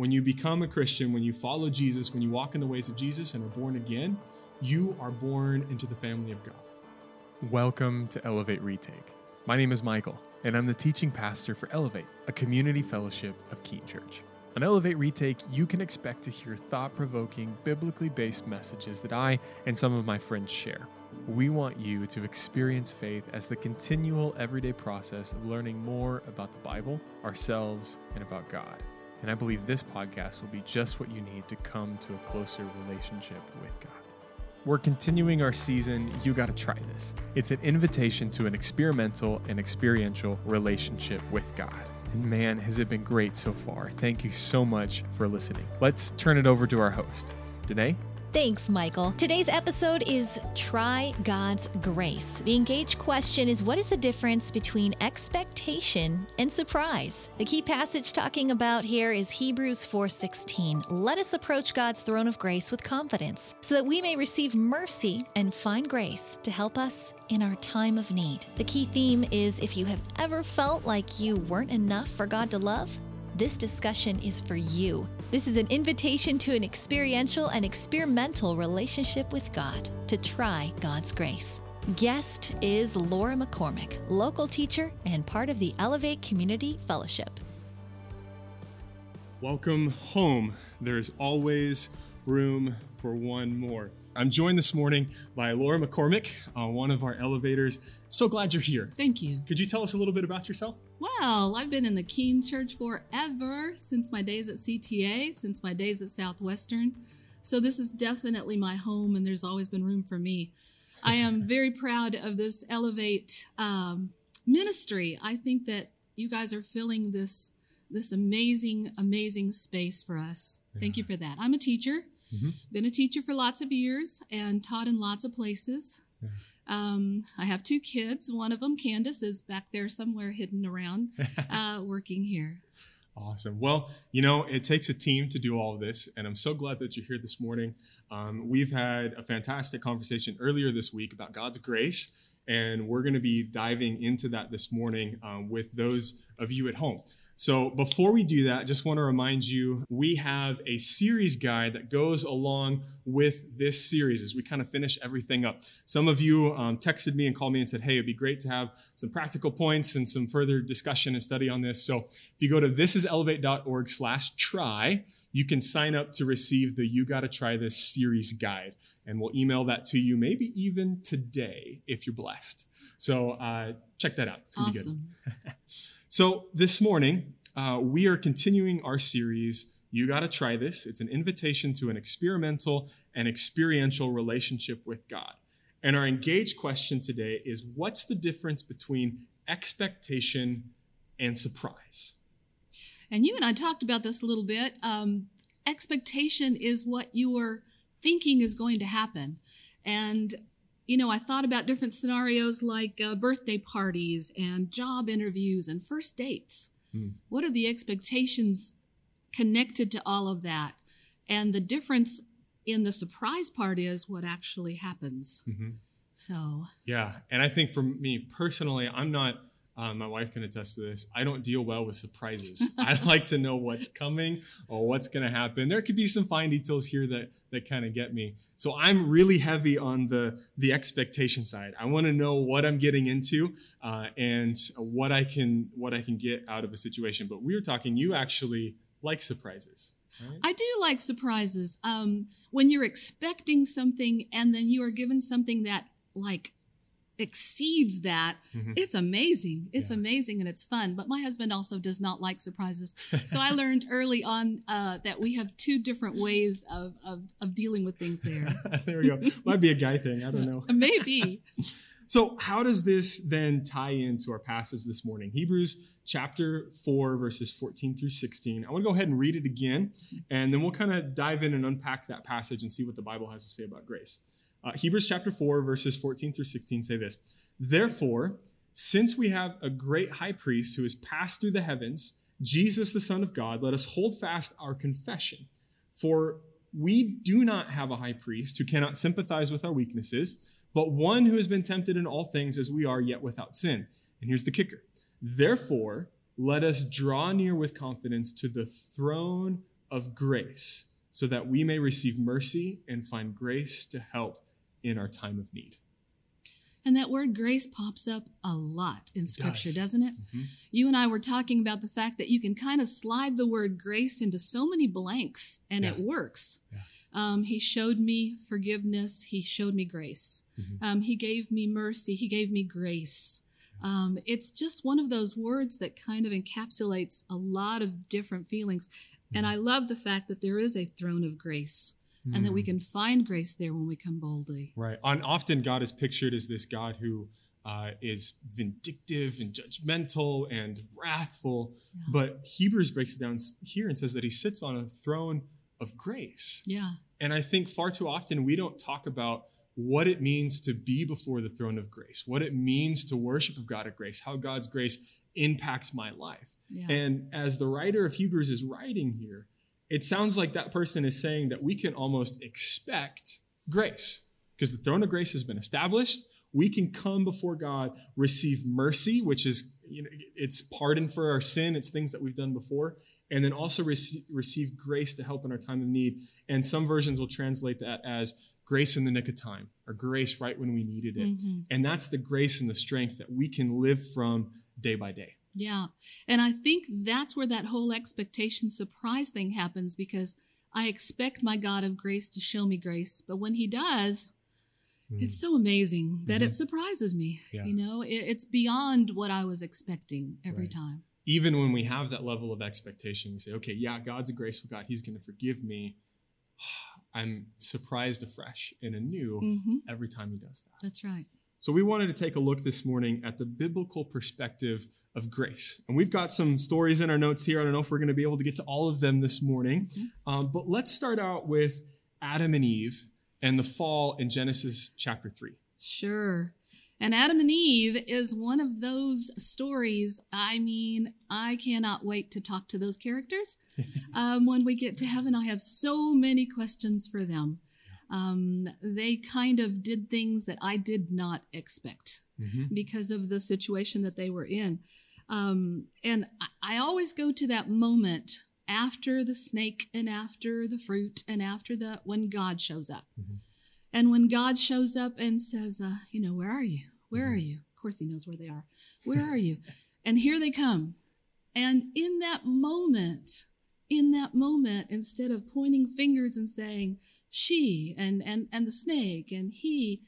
When you become a Christian, when you follow Jesus, when you walk in the ways of Jesus and are born again, you are born into the family of God. Welcome to Elevate Retake. My name is Michael, and I'm the teaching pastor for Elevate, a community fellowship of Keene Church. On Elevate Retake, you can expect to hear thought provoking, biblically based messages that I and some of my friends share. We want you to experience faith as the continual everyday process of learning more about the Bible, ourselves, and about God. And I believe this podcast will be just what you need to come to a closer relationship with God. We're continuing our season, You Gotta Try This. It's an invitation to an experimental and experiential relationship with God. And man, has it been great so far. Thank you so much for listening. Let's turn it over to our host, Danae. Thanks, Michael. Today's episode is Try God's Grace. The engaged question is what is the difference between expectation and surprise? The key passage talking about here is Hebrews 4:16. Let us approach God's throne of grace with confidence, so that we may receive mercy and find grace to help us in our time of need. The key theme is if you have ever felt like you weren't enough for God to love, this discussion is for you. This is an invitation to an experiential and experimental relationship with God to try God's grace. Guest is Laura McCormick, local teacher and part of the Elevate Community Fellowship. Welcome home. There's always room for one more. I'm joined this morning by Laura McCormick, uh, one of our elevators. So glad you're here. Thank you. Could you tell us a little bit about yourself? Well, I've been in the Keene Church forever, since my days at CTA, since my days at Southwestern. So this is definitely my home, and there's always been room for me. I am very proud of this Elevate um, ministry. I think that you guys are filling this this amazing, amazing space for us. Thank you for that. I'm a teacher. Mm-hmm. Been a teacher for lots of years and taught in lots of places. Yeah. Um, I have two kids. One of them, Candace, is back there somewhere hidden around, uh, working here. Awesome. Well, you know, it takes a team to do all of this, and I'm so glad that you're here this morning. Um, we've had a fantastic conversation earlier this week about God's grace, and we're going to be diving into that this morning um, with those of you at home. So before we do that, just want to remind you we have a series guide that goes along with this series as we kind of finish everything up. Some of you um, texted me and called me and said, hey, it'd be great to have some practical points and some further discussion and study on this. So if you go to thisiselevate.org slash try, you can sign up to receive the You Gotta Try This series guide. And we'll email that to you maybe even today if you're blessed. So uh, check that out. It's going to awesome. be good. So, this morning, uh, we are continuing our series. You got to try this. It's an invitation to an experimental and experiential relationship with God. And our engaged question today is what's the difference between expectation and surprise? And you and I talked about this a little bit. Um, expectation is what you are thinking is going to happen. And you know, I thought about different scenarios like uh, birthday parties and job interviews and first dates. Mm. What are the expectations connected to all of that? And the difference in the surprise part is what actually happens. Mm-hmm. So, yeah. And I think for me personally, I'm not um, my wife can attest to this. I don't deal well with surprises. I like to know what's coming or what's going to happen. There could be some fine details here that that kind of get me. So I'm really heavy on the the expectation side. I want to know what I'm getting into uh, and what I can what I can get out of a situation. But we were talking. You actually like surprises. Right? I do like surprises. Um, when you're expecting something and then you are given something that like exceeds that, mm-hmm. it's amazing. It's yeah. amazing and it's fun. But my husband also does not like surprises. So I learned early on uh, that we have two different ways of, of, of dealing with things there. there we go. Might be a guy thing. I don't know. Maybe. so, how does this then tie into our passage this morning? Hebrews chapter 4, verses 14 through 16. I want to go ahead and read it again, and then we'll kind of dive in and unpack that passage and see what the Bible has to say about grace. Uh, Hebrews chapter 4, verses 14 through 16 say this Therefore, since we have a great high priest who has passed through the heavens, Jesus, the Son of God, let us hold fast our confession. For we do not have a high priest who cannot sympathize with our weaknesses, but one who has been tempted in all things as we are, yet without sin. And here's the kicker Therefore, let us draw near with confidence to the throne of grace, so that we may receive mercy and find grace to help in our time of need. And that word grace pops up a lot in scripture, does. doesn't it? Mhm. You and I were talking about the fact that you can kind of slide the word grace into so many blanks and it works. Yeah. Um, he showed me forgiveness. He showed me grace. Mhm. Um, he gave me mercy. He gave me grace. Um, it's just one of those words that kind of encapsulates a lot of different feelings. And Mm-hmm. I love the fact that there is a throne of grace and that we Mm. can find grace there when we come boldly. Right. And often God is pictured as this God who uh, is vindictive and judgmental and wrathful. Yeah. But Hebrews breaks it down here and says that he sits on a throne of grace. Yeah. And I think far too often we don't talk about what it means to be before the throne of grace, what it means to worship of God of grace, how God's grace impacts my life. Yeah. And as the writer of Hebrews is writing here, it sounds like that person is saying that we can almost expect grace because the throne of grace has been established. We can come before God, receive mercy, which is, you know, it's pardon for our sin, it's things that we've done before, and then also receive, receive grace to help in our time of need. And some versions will translate that as grace in the nick of time or grace right when we needed it. Mhm. And that's the grace and the strength that we can live from day by day. Yeah. And I think that's where that whole expectation surprise thing happens because I expect my God of grace to show me grace. But when he does, it's so amazing that it surprises me. Yeah. You know, it, it's beyond what I was expecting every Right. time. even when we have that level of expectation, we say, okay, yeah, God's a graceful God. He's going to forgive me. I'm surprised afresh and anew hmm every time He does that. That's right. So, we wanted to take a look this morning at the biblical perspective of grace. And we've got some stories in our notes here. I don't know if we're going to be able to get to all of them this morning. Um, but let's start out with Adam and Eve and the fall in Genesis chapter 3. Sure. And Adam and Eve is one of those stories. I mean, I cannot wait to talk to those characters. um, when we get to heaven, I have so many questions for them. Um, they kind of did things that I did not expect because of the situation that they were in. Um, and I, I always go to that moment after the snake and after the fruit and after the when God shows up. Mhm. And when God shows up and says, uh, you know, where are you? Where are you? Of course, he knows where they are. Where are you? and here they come. And in that moment, in that moment, instead of pointing fingers and saying, she and, and, and the snake and he,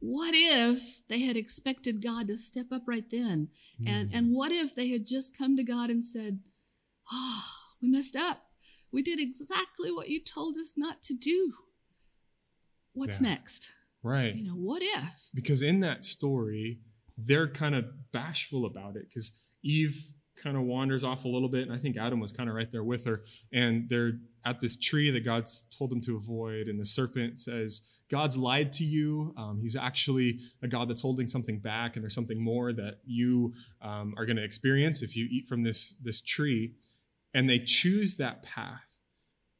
what if they had expected God to step up right then? And, and hmm. what if they had just come to God and said, oh, we messed up. We did exactly what you told us not to do. What's Yeah. next? Right. You know, what if? because in that story they're kind of bashful about it because eve kind of wanders off a little bit and i think adam was kind of right there with her and they're at this tree that god's told them to avoid and the serpent says god's lied to you. Um, he's actually a god that's holding something back and there's something more that you um, are going to experience if you eat from this this tree. And they choose that path.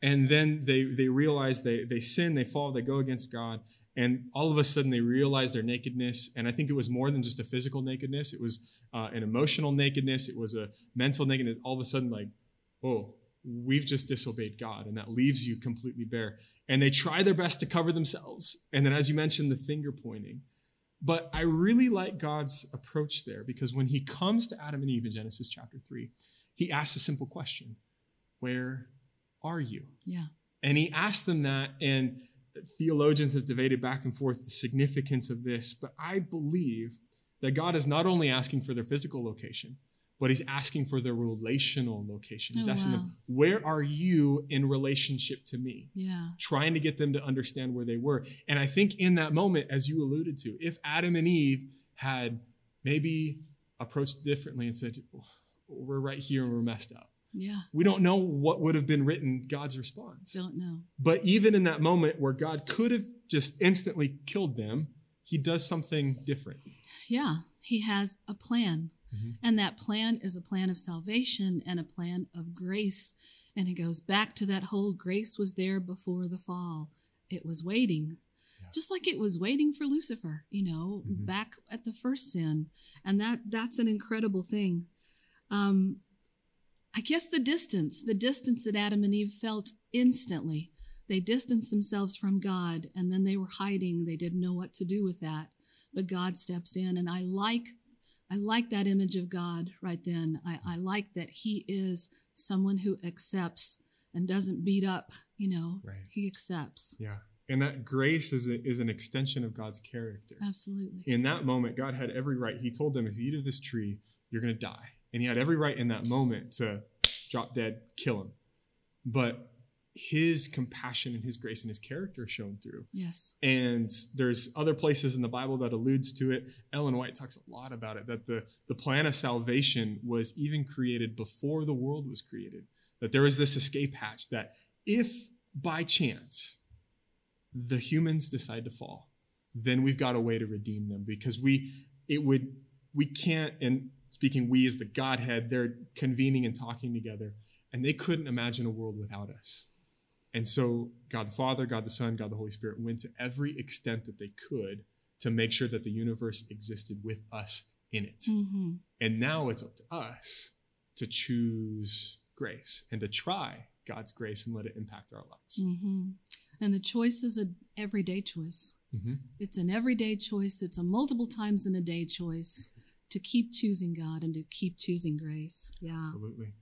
And then they they realize they they sin they fall they go against god. And all of a sudden they realize their nakedness. And i think it was more than just a physical nakedness. It was uh, an emotional nakedness. It was a mental nakedness. All of a sudden like oh we've just disobeyed god and that leaves you completely bare and they try their best to cover themselves and then as you mentioned the finger pointing but i really like god's approach there because when he comes to adam and eve in genesis chapter 3 he asks a simple question where are you Yeah. and he asked them that, and theologians have debated back and forth the significance of this. But I believe that God is not only asking for their physical location, but he's asking for their relational location. He's Oh, asking wow. them, Where are you in relationship to me? Yeah. Trying to get them to understand where they were. And I think in that moment, as you alluded to, if Adam and Eve had maybe approached differently and said, We're right here and we're messed up. Yeah. We don't know what would have been written God's response. Don't know. But even in that moment where God could have just instantly killed them, he does something different. Yeah. He has a plan. Mhm. And that plan is a plan of salvation and a plan of grace. And it goes back to that whole grace was there before the fall. It was waiting. Just like it was waiting for Lucifer, you know, Mhm. back at the first sin. And that that's an incredible thing. Um I guess the distance, the distance that Adam and Eve felt instantly. They distanced themselves from God and then they were hiding. They didn't know what to do with that. But God steps in and I like I like that image of God right then. I, I like that He is someone who accepts and doesn't beat up, you know. Right. He accepts. Yeah. And that grace is, a, is an extension of God's character. Absolutely. In that moment, God had every right. He told them, if you eat of this tree, you're going to die. And he had every right in that moment to drop dead, kill him. But his compassion and his grace and his character shown through. Yes. And there's other places in the Bible that alludes to it. Ellen White talks a lot about it that the, the plan of salvation was even created before the world was created. That there was this escape hatch that if by chance the humans decide to fall, then we've got a way to redeem them because we it would we can't and speaking we as the Godhead, they're convening and talking together, and they couldn't imagine a world without us. And so God the Father, God the Son, God the Holy Spirit went to every extent that they could to make sure that the universe existed with us in it. Mm-hmm. And now it's up to us to choose grace and to try God's grace and let it impact our lives. Mm-hmm. And the choice is an everyday choice. Mm-hmm. It's an everyday choice. It's a multiple times in a day choice to keep choosing God and to keep choosing grace. Yeah. Absolutely.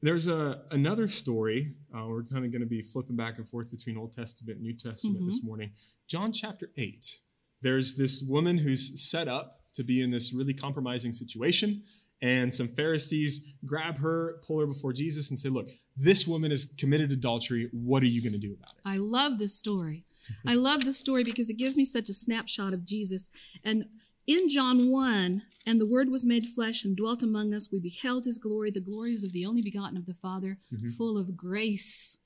There's a another story. Uh, we're kind of going to be flipping back and forth between Old Testament and New Testament this morning. John chapter eight. There's this woman who's set up to be in this really compromising situation, and some Pharisees grab her, pull her before Jesus, and say, "Look, this woman has committed adultery. What are you going to do about it?" I love this story. I love this story because it gives me such a snapshot of Jesus. And in John 1, and the Word was made flesh and dwelt among us, we beheld his glory, the glories of the only begotten of the Father, full of grace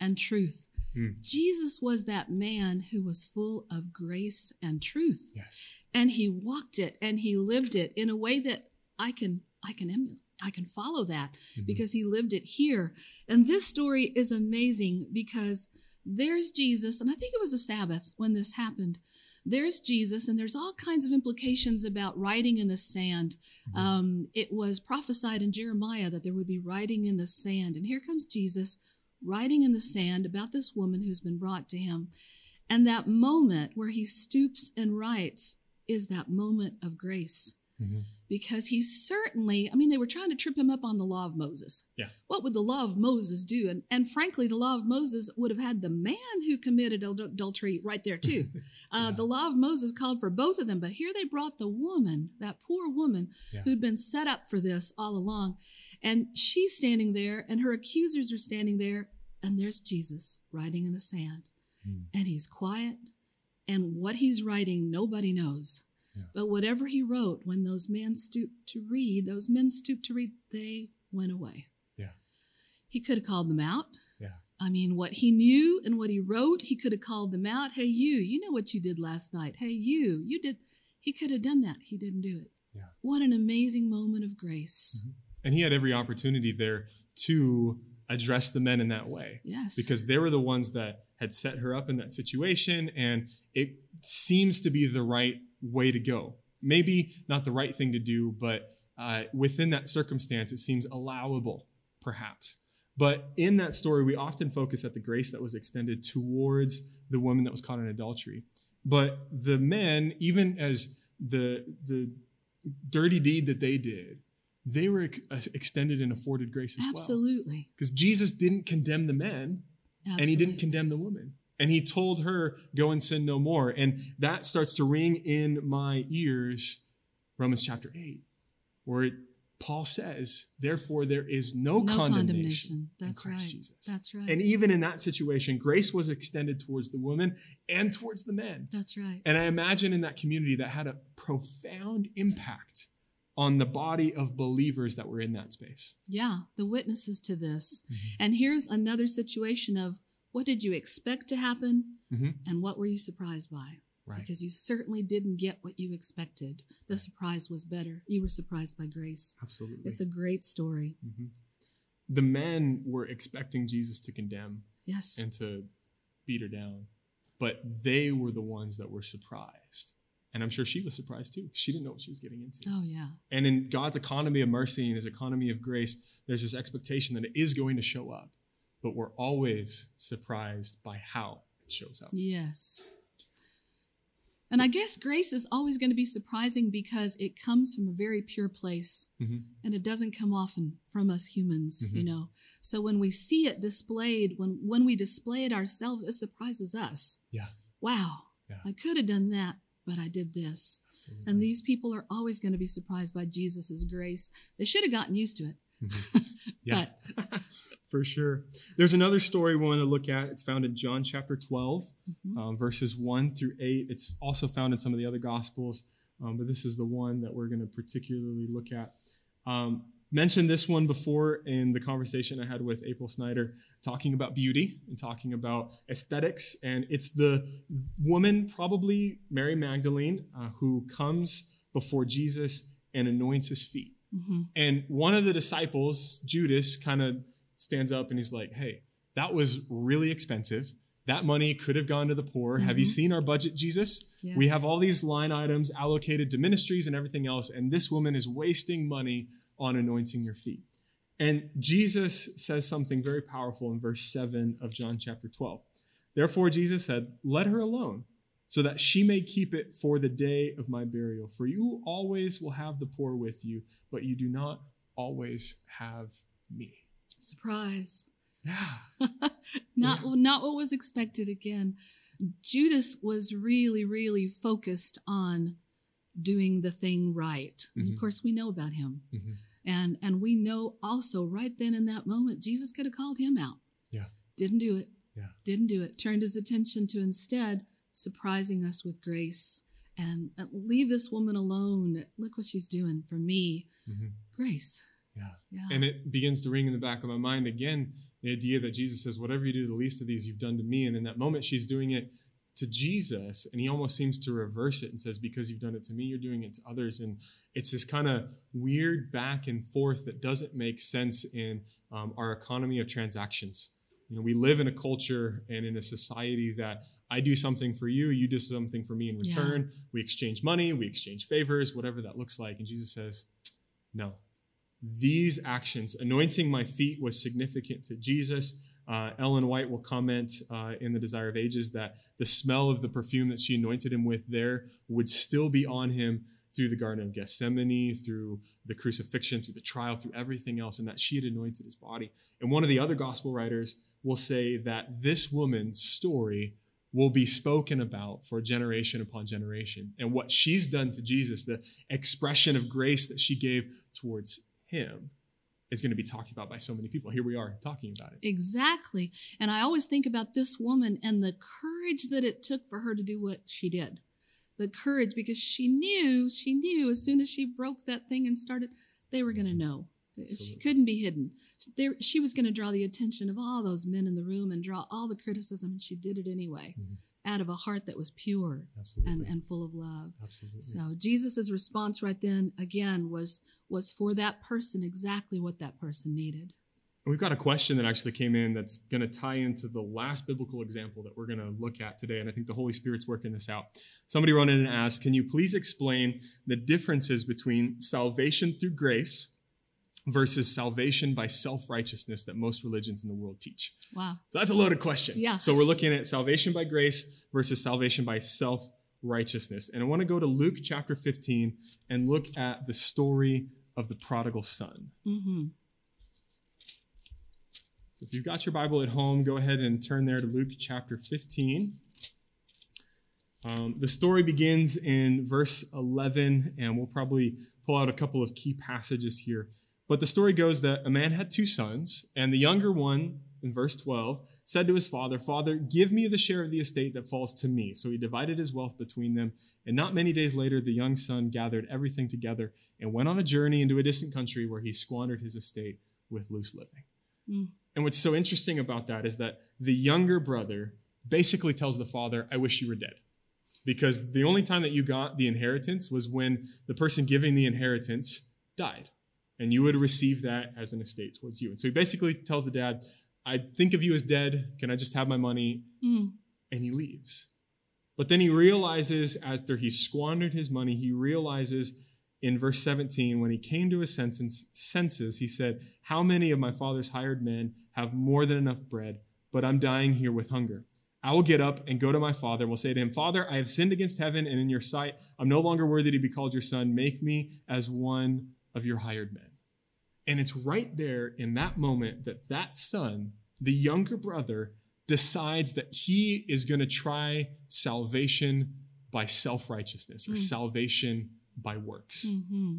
and truth. Mm. Jesus was that man who was full of grace and truth. Yes. And he walked it and he lived it in a way that I can I can emulate. I can follow that Mhm. because he lived it here. And this story is amazing because there's Jesus, and I think it was the Sabbath when this happened. There's Jesus, and there's all kinds of implications about writing in the sand. Mhm. Um, it was prophesied in Jeremiah that there would be writing in the sand. And here comes Jesus writing in the sand about this woman who's been brought to him. And that moment where he stoops and writes is that moment of grace Mhm. because he certainly, I mean, they were trying to trip him up on the law of Moses. Yeah. What would the law of Moses do? And, and frankly, the law of Moses would have had the man who committed adultery right there, too. Uh, Yeah. The law of Moses called for both of them, but here they brought the woman, that poor woman Yeah. who'd been set up for this all along. And she's standing there, and her accusers are standing there, and there's Jesus writing in the sand. Mm. And he's quiet, and what he's writing, nobody knows. Yeah. But whatever he wrote, when those men stooped to read, those men stooped to read, they went away. Yeah. He could have called them out. Yeah. I mean, what he knew and what he wrote, he could have called them out. Hey, you, you know what you did last night. Hey, you, you did. He could have done that. He didn't do it. Yeah. What an amazing moment of grace. Mhm. And he had every opportunity there to address the men in that way. Yes. because they were the ones that had set her up in that situation and it seems to be the right way to go. Maybe not the right thing to do but uh, within that circumstance it seems allowable perhaps. But in that story we often focus at the grace that was extended towards the woman that was caught in adultery. But the men even as the the dirty deed that they did they were ex- extended and afforded grace as well. Absolutely. because Jesus didn't condemn the men and he didn't condemn the woman. And he told her, Go and sin no more. And that starts to ring in my ears, Romans chapter 8, where it, Paul says, Therefore, there is no, no condemnation, condemnation. in That's Christ right. Jesus. That's right. And even in that situation, grace was extended towards the woman and towards the men. That's right. And I imagine in that community that had a profound impact on the body of believers that were in that space. Yeah, the witnesses to this. Mhm. And here's another situation of what did you expect to happen Mhm. and what were you surprised by? Right. Because you certainly didn't get what you expected. The surprise was better. You were surprised by grace. Absolutely. It's a great story. hmm The men were expecting Jesus to condemn Yes. and to beat her down, but they were the ones that were surprised And I'm sure she was surprised too. She didn't know what she was getting into. Oh, yeah. And in God's economy of mercy and his economy of grace, there's this expectation that it is going to show up, but we're always surprised by how it shows up. Yes. And I guess grace is always going to be surprising because it comes from a very pure place Mhm. and it doesn't come often from us humans, you Mhm. know. So when we see it displayed, when when we display it ourselves, it surprises us. Yeah. Wow. Yeah. I could have done that, but I did this. Absolutely. And these people are always going to be surprised by Jesus' grace. They should have gotten used to it. Yeah, for sure. There's another story we want to look at. It's found in John chapter 12, Mhm. um, verses 1 through 8. It's also found in some of the other gospels, um, but this is the one that we're going to particularly look at. Um, mentioned this one before in the conversation I had with April Snyder, talking about beauty and talking about aesthetics. And it's the woman, probably Mary Magdalene, uh, who comes before Jesus and anoints his feet. Mhm. And one of the disciples, Judas, kind of stands up and he's like, Hey, that was really expensive. That money could have gone to the poor. Have you Mhm. seen our budget, Jesus? We have all these line items allocated to ministries and everything else. And this woman is wasting money on anointing your feet. And Jesus says something very powerful in verse 7 of John chapter 12. Therefore, Jesus said, Let her alone, so that she may keep it for the day of my burial. For you always will have the poor with you, but you do not always have me. Surprise. Yeah. not not what was expected again. Judas was really, really focused on doing the thing right. And Mhm. of course, we know about him. Mhm. And and we know also right then in that moment, Jesus could have called him out. Yeah. Didn't do it. Yeah. Didn't do it. Turned his attention to instead surprising us with grace and leave this woman alone. Look what she's doing for me. Mhm. Grace. Yeah. Yeah. And it begins to ring in the back of my mind again the idea that Jesus says, Whatever you do to the least of these, you've done to me. And in that moment, she's doing it to Jesus. And he almost seems to reverse it and says, Because you've done it to me, you're doing it to others. And it's this kind of weird back and forth that doesn't make sense in um, our economy of transactions. You know, we live in a culture and in a society that I do something for you, you do something for me in Yeah. return. We exchange money, we exchange favors, whatever that looks like. And Jesus says, No, these actions, anointing my feet was significant to Jesus. Uh, Ellen White will comment uh, in The Desire of Ages that the smell of the perfume that she anointed him with there would still be on him through the Garden of Gethsemane, through the crucifixion, through the trial, through everything else, and that she had anointed his body. And one of the other gospel writers will say that this woman's story will be spoken about for generation upon generation. And what she's done to Jesus, the expression of grace that she gave towards him, is going to be talked about by so many people. Here we are talking about it. Exactly. And I always think about this woman and the courage that it took for her to do what she did. The courage, because she knew, she knew as soon as she broke that thing and started, they were going to know. She couldn't be hidden. There, she was going to draw the attention of all those men in the room and draw all the criticism, and she did it anyway, Mhm. Out of a heart that was pure Absolutely. and, and full of love. Absolutely. So Jesus's response right then again was was for that person exactly what that person needed. We've got a question that actually came in that's going to tie into the last biblical example that we're going to look at today. And I think the Holy Spirit's working this out. Somebody wrote in and asked, Can you please explain the differences between salvation through grace versus salvation by self righteousness that most religions in the world teach? Wow. So that's a loaded question. Yeah. So we're looking at salvation by grace versus salvation by self righteousness. And I want to go to Luke chapter 15 and look at the story of the prodigal son. hmm So if you've got your Bible at home, go ahead and turn there to Luke chapter 15. Um, the story begins in verse 11, and we'll probably pull out a couple of key passages here. But the story goes that a man had two sons, and the younger one, in verse 12, said to his father, Father, give me the share of the estate that falls to me. So he divided his wealth between them. And not many days later, the young son gathered everything together and went on a journey into a distant country where he squandered his estate with loose living. Mm. And what's so interesting about that is that the younger brother basically tells the father, I wish you were dead. Because the only time that you got the inheritance was when the person giving the inheritance died. And you would receive that as an estate towards you. And so he basically tells the dad, I think of you as dead. Can I just have my money? Mm. And he leaves. But then he realizes, after he squandered his money, he realizes in verse 17, when he came to his senses, senses, he said, How many of my father's hired men have more than enough bread, but I'm dying here with hunger? I will get up and go to my father and will say to him, Father, I have sinned against heaven and in your sight. I'm no longer worthy to be called your son. Make me as one of your hired men. And it's right there in that moment that that son, the younger brother, decides that he is going to try salvation by self righteousness or Mm. salvation by works. hmm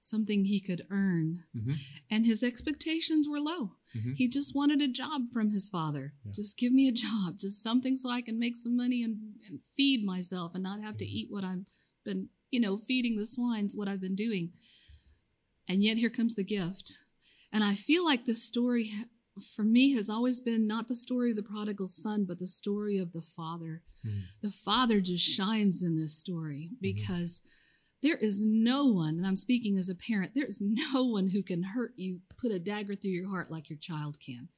Something he could earn. Mhm. And his expectations were low. Mhm. He just wanted a job from his father. Yeah. Just give me a job, just something so I can make some money and, and feed myself and not have to Mhm. eat what I've been, you know, feeding the swines, what I've been doing. And yet here comes the gift. And I feel like this story for me has always been not the story of the prodigal son, but the story of the father. Mhm. The father just shines in this story because there is no one, and I'm speaking as a parent, there is no one who can hurt you, put a dagger through your heart like your child can.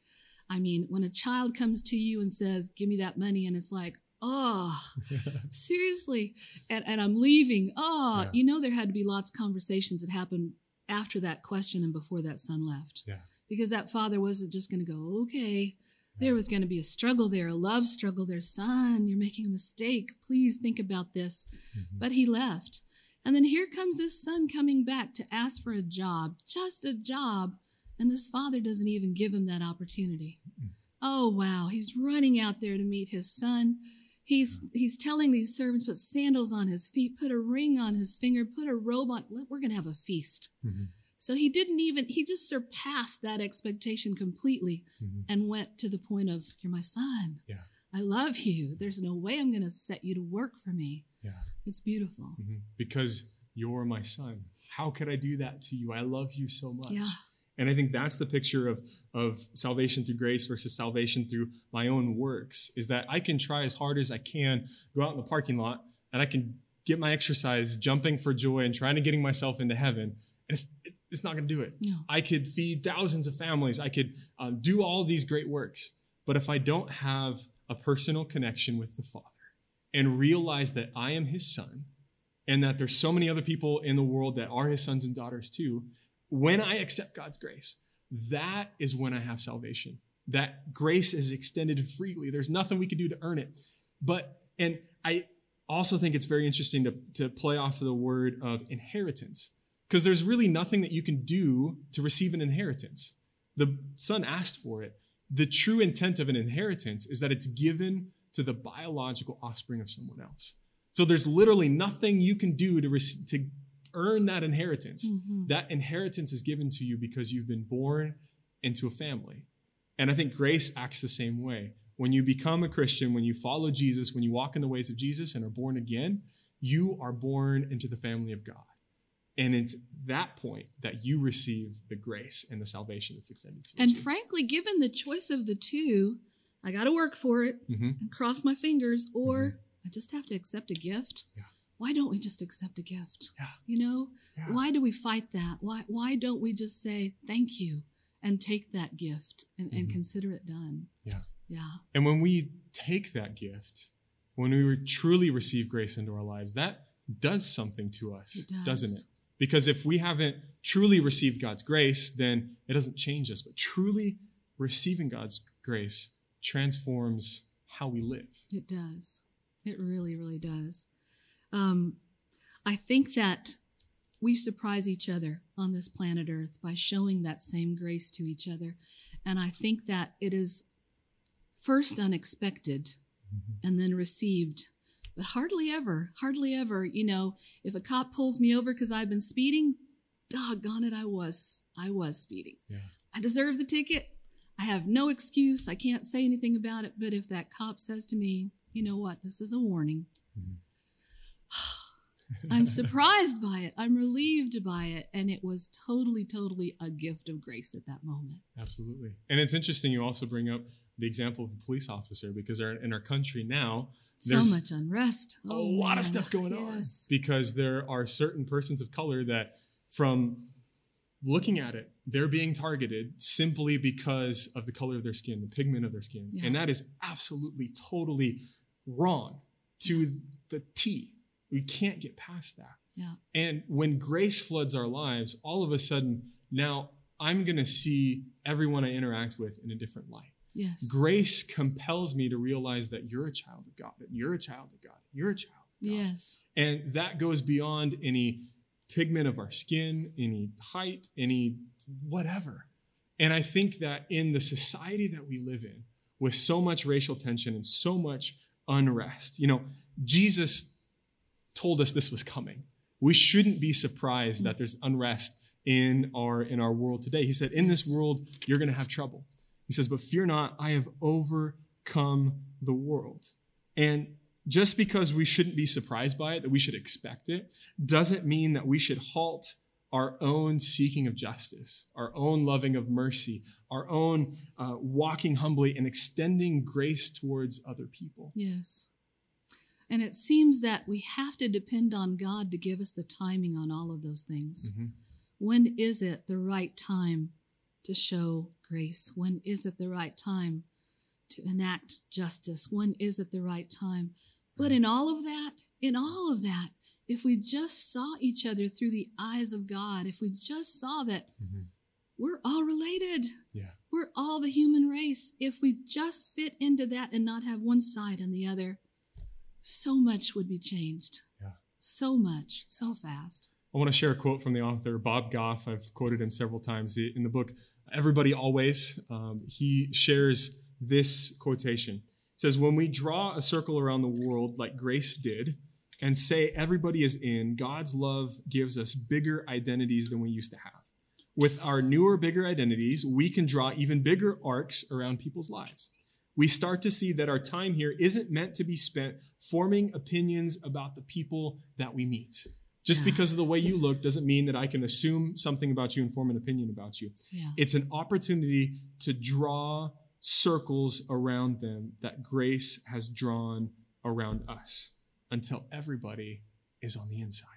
I mean, when a child comes to you and says, Give me that money, and it's like, Oh, seriously. And, and I'm leaving. Oh, Yeah. you know, there had to be lots of conversations that happened after that question and before that son left. Yeah. Because that father wasn't just going to go, Okay. There was going to be a struggle there, a love struggle there. Son, you're making a mistake. Please think about this. Mhm. But he left. And then here comes this son coming back to ask for a job, just a job. And this father doesn't even give him that opportunity. Mm-mm. Oh, wow. He's running out there to meet his son. He's he's telling these servants, put sandals on his feet, put a ring on his finger, put a robe on. We're going to have a feast. Mhm. So he didn't even, he just surpassed that expectation completely Mhm. and went to the point of, You're my son. Yeah. I love you. There's no way I'm going to set you to work for me. Yeah. It's beautiful. Mhm. Because you're my son. How could I do that to you? I love you so much. Yeah. And I think that's the picture of, of salvation through grace versus salvation through my own works is that I can try as hard as I can, go out in the parking lot, and I can get my exercise jumping for joy and trying to getting myself into heaven. And it's, it's not going to do it. No. I could feed thousands of families. I could um, do all these great works. But if I don't have a personal connection with the Father and realize that I am his son and that there's so many other people in the world that are his sons and daughters too, when I accept God's grace, that is when I have salvation. That grace is extended freely. There's nothing we can do to earn it. But, and I also think it's very interesting to, to play off of the word of inheritance because there's really nothing that you can do to receive an inheritance. The son asked for it. The true intent of an inheritance is that it's given to the biological offspring of someone else. So there's literally nothing you can do to, to earn that inheritance. Mhm. That inheritance is given to you because you've been born into a family. And I think grace acts the same way. When you become a Christian, when you follow Jesus, when you walk in the ways of Jesus and are born again, you are born into the family of God. And it's that point that you receive the grace and the salvation that's extended to And you. And frankly, given the choice of the two, I got to work for it Mhm. and cross my fingers, or I just have to accept a gift. Yeah. Why don't we just accept a gift? Yeah. You know, Yeah. why do we fight that? Why why don't we just say thank you and take that gift and, and Mhm. consider it done? Yeah. Yeah. And when we take that gift, when we re- truly receive grace into our lives, that does something to us, It does. doesn't it? Because if we haven't truly received God's grace, then it doesn't change us. But truly receiving God's grace transforms how we live. It does. It really, really does. Um, I think that we surprise each other on this planet Earth by showing that same grace to each other. And I think that it is first unexpected and then received. But hardly ever, hardly ever, you know, if a cop pulls me over because I've been speeding, doggone it, I was. I was speeding. Yeah. I deserve the ticket. I have no excuse. I can't say anything about it. But if that cop says to me, you know what, this is a warning. I'm surprised by it. I'm relieved by it. And it was totally, totally a gift of grace at that moment. Absolutely. And it's interesting you also bring up the example of a police officer because our, in our country now, there's So much unrest. a Oh, lot of stuff going on because there are certain persons of color that from looking at it they're being targeted simply because of the color of their skin the pigment of their skin Yeah. and that is absolutely totally wrong to the T. We can't get past that. Yeah. And when grace floods our lives, all of a sudden, now I'm going to see everyone I interact with in a different light. Yes. Grace compels me to realize that you're a child of God, that you're a child of God, you're a child of God. Yes. And that goes beyond any pigment of our skin, any height, any whatever. And I think that in the society that we live in, with so much racial tension and so much unrest, you know, Jesus told us this was coming. We shouldn't be surprised that there's unrest in our in our world today. He said, "In this world, you're going to have trouble." He says, "But fear not, I have overcome the world." And just because we shouldn't be surprised by it, that we should expect it, doesn't mean that we should halt our own seeking of justice, our own loving of mercy, our own uh, walking humbly and extending grace towards other people. Yes. And it seems that we have to depend on God to give us the timing on all of those things. Mhm. When is it the right time to show grace? When is it the right time to enact justice? When is it the right time? But in all of that, in all of that, if we just saw each other through the eyes of God, if we just saw that we're all related, Yeah. we're all the human race, if we just fit into that and not have one side and the other, so much would be changed. Yeah. So much, so fast. I want to share a quote from the author Bob Goff. I've quoted him several times in the book. Everybody Always. Um, he shares this quotation. It says, "When we draw a circle around the world like Grace did, and say everybody is in, God's love gives us bigger identities than we used to have. With our newer, bigger identities, we can draw even bigger arcs around people's lives. We start to see that our time here isn't meant to be spent forming opinions about the people that we meet. Just Yeah. because of the way you look doesn't mean that I can assume something about you and form an opinion about you. Yeah. It's an opportunity to draw circles around them that grace has drawn around us until everybody is on the inside.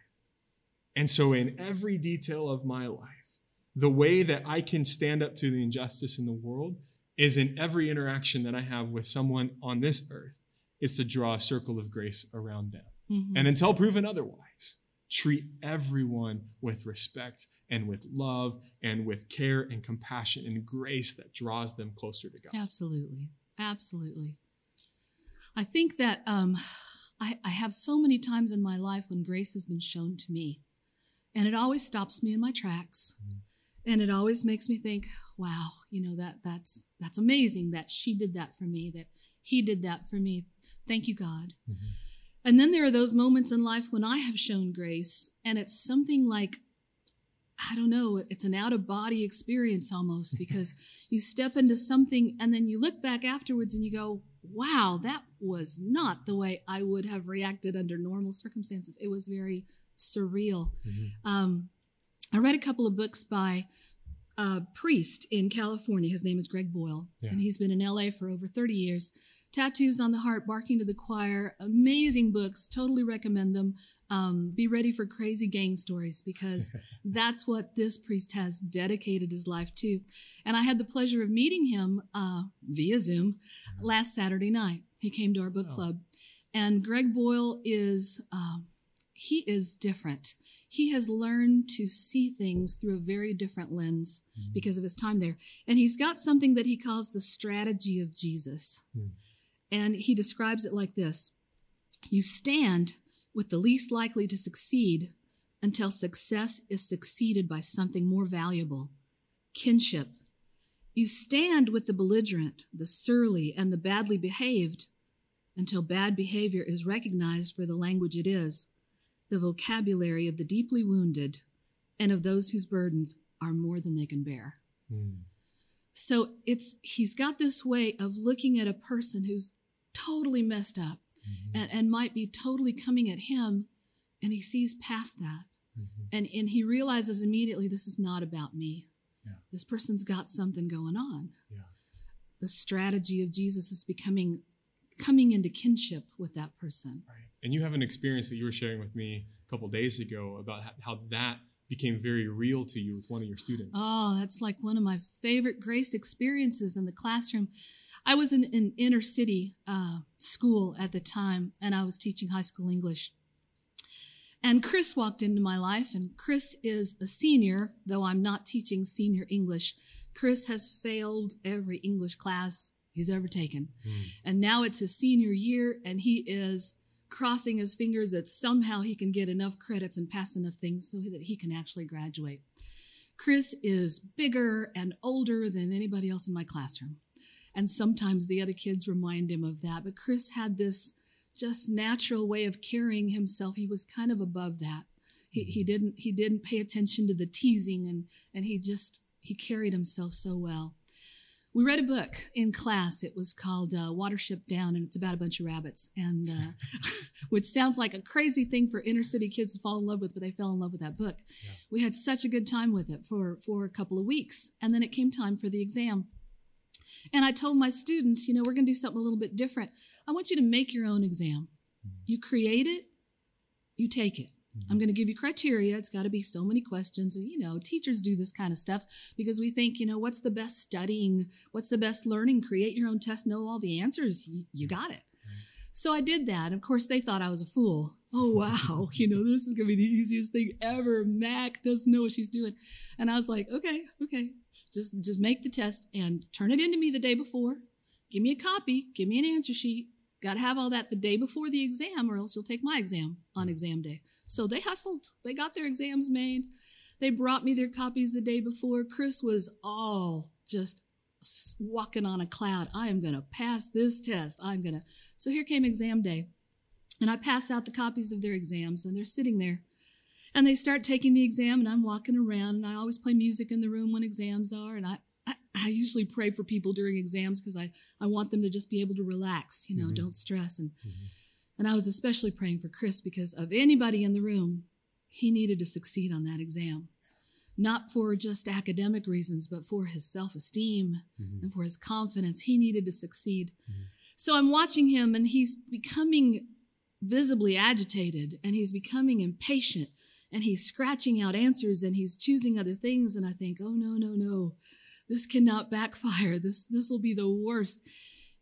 And so, in every detail of my life, the way that I can stand up to the injustice in the world is in every interaction that I have with someone on this earth, is to draw a circle of grace around them. Mhm. And until proven otherwise, treat everyone with respect and with love and with care and compassion and grace that draws them closer to God. Absolutely. Absolutely. I think that um, I, I have so many times in my life when grace has been shown to me, and it always stops me in my tracks. And it always makes me think, wow, you know, that that's that's amazing that she did that for me, that he did that for me. Thank you, God. And then there are those moments in life when I have shown grace, and it's something like, I don't know, it's an out of body experience almost because you step into something and then you look back afterwards and you go, wow, that was not the way I would have reacted under normal circumstances. It was very surreal. Um, I read a couple of books by a priest in California. His name is Greg Boyle, Yeah. and he's been in LA for over 30 years. Tattoos on the Heart, Barking to the Choir, amazing books. Totally recommend them. Um, be ready for crazy gang stories because that's what this priest has dedicated his life to. And I had the pleasure of meeting him uh, via Zoom last Saturday night. He came to our book Oh. club. And Greg Boyle is, um, he is different. He has learned to see things through a very different lens because of his time there. And he's got something that he calls the strategy of Jesus. Hmm. And he describes it like this You stand with the least likely to succeed until success is succeeded by something more valuable kinship. You stand with the belligerent, the surly, and the badly behaved until bad behavior is recognized for the language it is, the vocabulary of the deeply wounded and of those whose burdens are more than they can bear. Mm. So it's he's got this way of looking at a person who's totally messed up Mm-hmm. and, and might be totally coming at him, and he sees past that. Mm-hmm. And and he realizes immediately this is not about me. Yeah. This person's got something going on. Yeah. The strategy of Jesus is becoming coming into kinship with that person. Right. And you have an experience that you were sharing with me a couple days ago about how that became very real to you with one of your students. Oh, that's like one of my favorite grace experiences in the classroom. I was in an inner city uh, school at the time, and I was teaching high school English. And Chris walked into my life, and Chris is a senior, though I'm not teaching senior English. Chris has failed every English class he's ever taken. Mm. And now it's his senior year, and he is crossing his fingers that somehow he can get enough credits and pass enough things so that he can actually graduate. Chris is bigger and older than anybody else in my classroom. And sometimes the other kids remind him of that. But Chris had this just natural way of carrying himself. He was kind of above that. He, he mm-hmm. didn't he didn't pay attention to the teasing and and he just he carried himself so well. We read a book in class. It was called uh, Watership Down, and it's about a bunch of rabbits, and uh, which sounds like a crazy thing for inner city kids to fall in love with, but they fell in love with that book. Yeah. We had such a good time with it for for a couple of weeks, and then it came time for the exam. And I told my students, you know, we're going to do something a little bit different. I want you to make your own exam. Mm-hmm. You create it, you take it. I'm going to give you criteria. It's got to be so many questions. And, you know, teachers do this kind of stuff because we think, you know, what's the best studying? What's the best learning? Create your own test, know all the answers. You, you got it. So I did that. Of course, they thought I was a fool. Oh, wow. you know, this is going to be the easiest thing ever. Mac doesn't know what she's doing. And I was like, okay, okay. Just, just make the test and turn it into me the day before. Give me a copy. Give me an answer sheet. Got to have all that the day before the exam, or else you'll take my exam on exam day. So they hustled. They got their exams made. They brought me their copies the day before. Chris was all just walking on a cloud. I am going to pass this test. I'm going to. So here came exam day. And I pass out the copies of their exams, and they're sitting there. And they start taking the exam, and I'm walking around, and I always play music in the room when exams are. And I, I usually pray for people during exams because I, I want them to just be able to relax, you know, mm-hmm. don't stress. And, mm-hmm. and I was especially praying for Chris because of anybody in the room, he needed to succeed on that exam. Not for just academic reasons, but for his self esteem mm-hmm. and for his confidence. He needed to succeed. Mm-hmm. So I'm watching him and he's becoming visibly agitated and he's becoming impatient and he's scratching out answers and he's choosing other things. And I think, oh, no, no, no this cannot backfire. This, this will be the worst.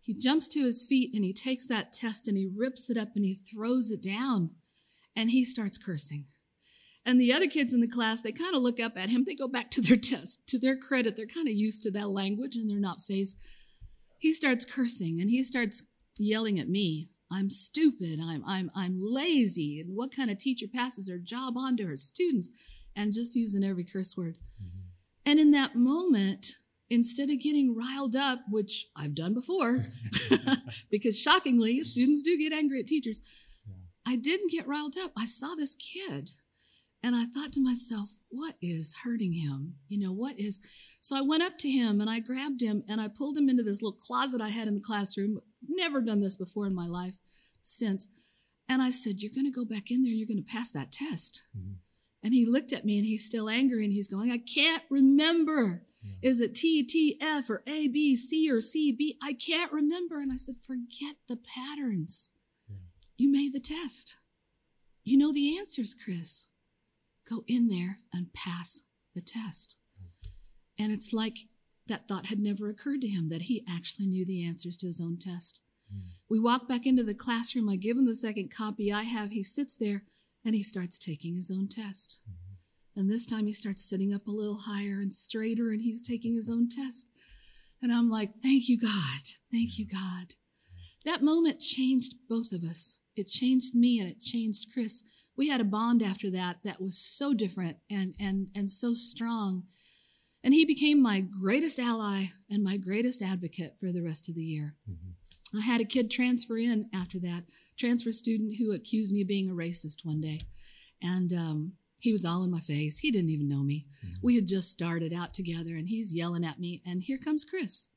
He jumps to his feet and he takes that test and he rips it up and he throws it down and he starts cursing. And the other kids in the class, they kind of look up at him. They go back to their test. To their credit, they're kind of used to that language and they're not fazed. He starts cursing and he starts yelling at me. I'm stupid. I'm, I'm, I'm lazy. And what kind of teacher passes her job on to her students? And just using every curse word. Mm-hmm. And in that moment, instead of getting riled up, which I've done before, because shockingly, students do get angry at teachers, yeah. I didn't get riled up. I saw this kid and I thought to myself, what is hurting him? You know, what is. So I went up to him and I grabbed him and I pulled him into this little closet I had in the classroom. Never done this before in my life since. And I said, You're going to go back in there. You're going to pass that test. Mm-hmm. And he looked at me and he's still angry and he's going, I can't remember. Yeah. Is it T, T, F, or A, B, C, or C, B? I can't remember. And I said, forget the patterns. Yeah. You made the test. You know the answers, Chris. Go in there and pass the test. And it's like that thought had never occurred to him that he actually knew the answers to his own test. Mm. We walk back into the classroom. I give him the second copy I have. He sits there and he starts taking his own test. Mm-hmm. And this time he starts sitting up a little higher and straighter and he's taking his own test. And I'm like, thank you, God. Thank you, God. That moment changed both of us. It changed me and it changed Chris. We had a bond after that that was so different and, and, and so strong. And he became my greatest ally and my greatest advocate for the rest of the year. Mm-hmm. I had a kid transfer in after that, transfer student who accused me of being a racist one day. And um, he was all in my face. He didn't even know me. Mm-hmm. We had just started out together and he's yelling at me. And here comes Chris.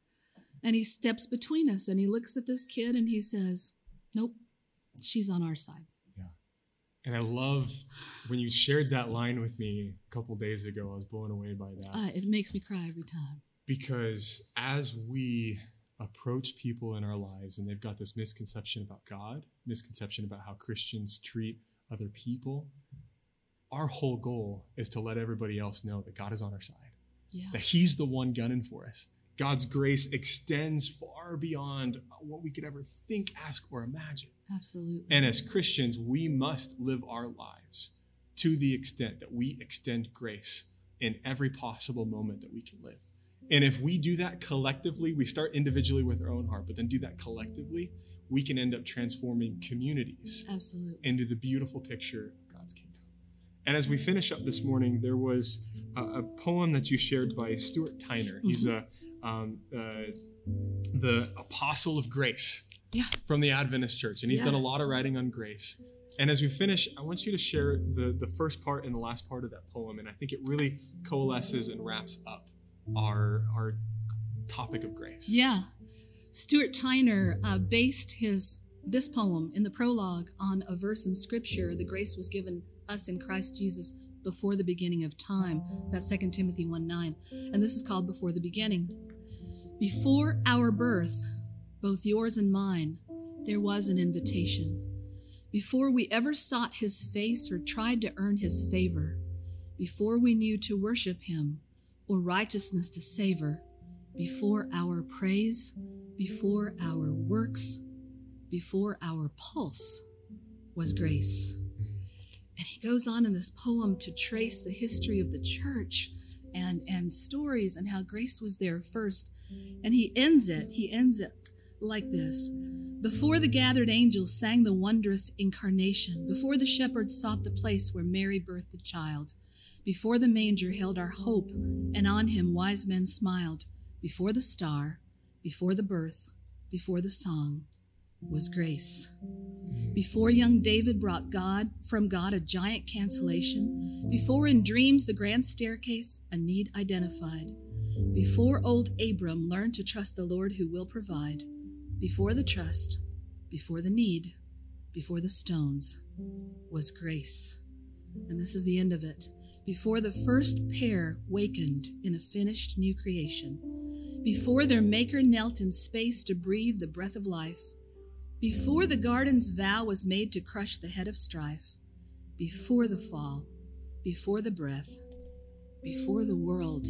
And he steps between us and he looks at this kid and he says, Nope, she's on our side. Yeah. And I love when you shared that line with me a couple days ago. I was blown away by that. Uh, it makes me cry every time. Because as we approach people in our lives and they've got this misconception about God, misconception about how Christians treat other people, our whole goal is to let everybody else know that God is on our side, yeah. that He's the one gunning for us. God's grace extends far beyond what we could ever think, ask, or imagine. Absolutely. And as Christians, we must live our lives to the extent that we extend grace in every possible moment that we can live. And if we do that collectively, we start individually with our own heart, but then do that collectively, we can end up transforming communities Absolutely. into the beautiful picture of God's kingdom. And as we finish up this morning, there was a, a poem that you shared by Stuart Tyner. He's a um, uh, the apostle of grace Yeah. from the Adventist Church, and he's Yeah. done a lot of writing on grace. And as we finish, I want you to share the the first part and the last part of that poem, and I think it really coalesces and wraps up our our topic of grace. Yeah. Stuart Tyner uh, based his this poem in the prologue on a verse in Scripture. The grace was given us in Christ Jesus before the beginning of time. That's 2 Timothy 1 9. And this is called Before the Beginning. Before our birth, both yours and mine, there was an invitation. Before we ever sought his face or tried to earn his favor, before we knew to worship him or righteousness to savor, before our praise, before our works, before our pulse was grace. And he goes on in this poem to trace the history of the church and, and stories and how grace was there first. And he ends it, he ends it like this Before the gathered angels sang the wondrous incarnation, before the shepherds sought the place where Mary birthed the child, before the manger held our hope, and on him wise men smiled, before the star, before the birth, before the song, was grace. Before young David brought God from God a giant cancellation, before in dreams the grand staircase a need identified, before old Abram learned to trust the Lord who will provide, before the trust, before the need, before the stones, was grace. And this is the end of it. Before the first pair wakened in a finished new creation, before their Maker knelt in space to breathe the breath of life, before the garden's vow was made to crush the head of strife, before the fall, before the breath, before the world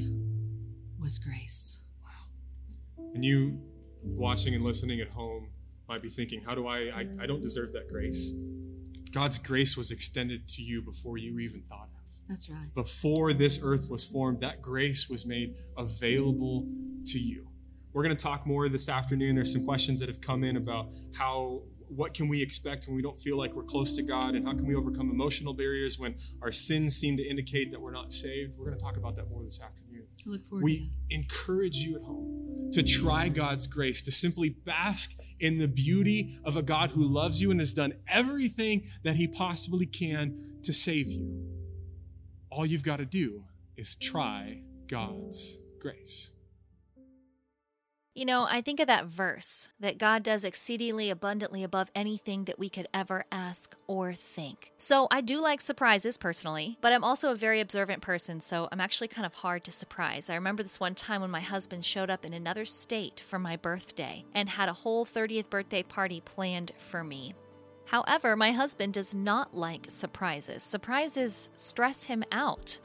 was grace. Wow. And you watching and listening at home might be thinking, how do I, I, I don't deserve that grace. God's grace was extended to you before you even thought. That's right. Before this earth was formed, that grace was made available to you. We're going to talk more this afternoon. There's some questions that have come in about how what can we expect when we don't feel like we're close to God and how can we overcome emotional barriers when our sins seem to indicate that we're not saved. We're going to talk about that more this afternoon. I look forward to We encourage you at home to try God's grace, to simply bask in the beauty of a God who loves you and has done everything that he possibly can to save you. All you've got to do is try God's grace. You know, I think of that verse that God does exceedingly abundantly above anything that we could ever ask or think. So I do like surprises personally, but I'm also a very observant person, so I'm actually kind of hard to surprise. I remember this one time when my husband showed up in another state for my birthday and had a whole 30th birthday party planned for me. However, my husband does not like surprises. Surprises stress him out.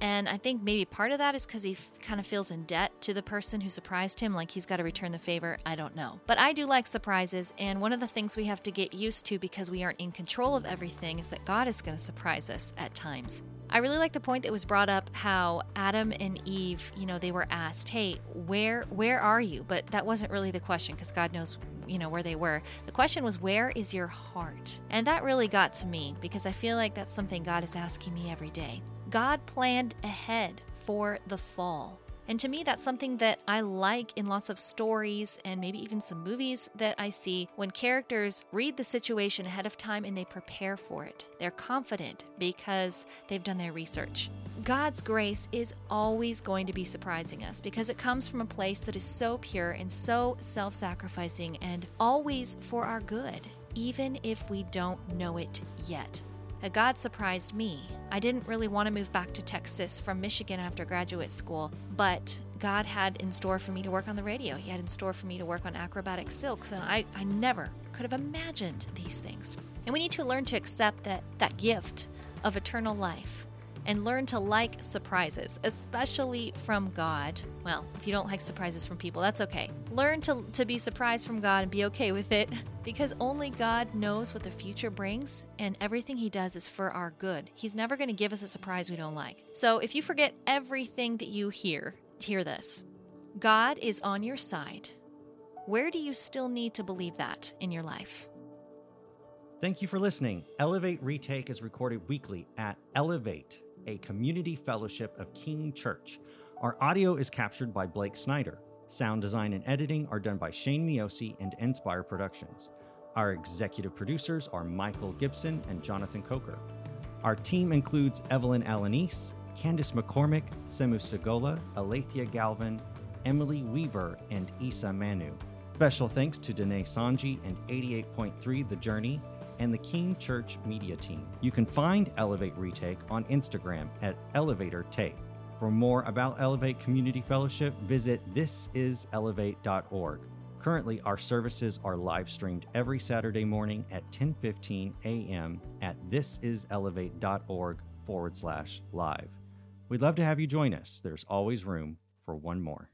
And I think maybe part of that is because he f- kind of feels in debt to the person who surprised him, like he's got to return the favor. I don't know. But I do like surprises. And one of the things we have to get used to because we aren't in control of everything is that God is going to surprise us at times. I really like the point that was brought up how Adam and Eve, you know, they were asked, "Hey, where where are you?" But that wasn't really the question because God knows, you know, where they were. The question was, "Where is your heart?" And that really got to me because I feel like that's something God is asking me every day. God planned ahead for the fall. And to me, that's something that I like in lots of stories and maybe even some movies that I see when characters read the situation ahead of time and they prepare for it. They're confident because they've done their research. God's grace is always going to be surprising us because it comes from a place that is so pure and so self sacrificing and always for our good, even if we don't know it yet. Uh, God surprised me. I didn't really want to move back to Texas from Michigan after graduate school, but God had in store for me to work on the radio. He had in store for me to work on acrobatic silks, and I, I never could have imagined these things. And we need to learn to accept that that gift of eternal life and learn to like surprises, especially from God. Well, if you don't like surprises from people, that's okay. Learn to, to be surprised from God and be okay with it because only God knows what the future brings, and everything He does is for our good. He's never going to give us a surprise we don't like. So if you forget everything that you hear, hear this God is on your side. Where do you still need to believe that in your life? Thank you for listening. Elevate Retake is recorded weekly at Elevate, a community fellowship of Keene Church. Our audio is captured by Blake Snyder. Sound design and editing are done by Shane Miosi and Inspire Productions. Our executive producers are Michael Gibson and Jonathan Coker. Our team includes Evelyn Alanis, Candice McCormick, Semu Segola, Alethea Galvin, Emily Weaver, and Isa Manu. Special thanks to Danae Sanji and 88.3 The Journey and the Keene Church Media Team. You can find Elevate Retake on Instagram at Elevate Retake. For more about Elevate Community Fellowship, visit thisiselevate.org. Currently, our services are live streamed every Saturday morning at 10:15 a.m. at thisiselevate.org forward slash live. We'd love to have you join us. There's always room for one more.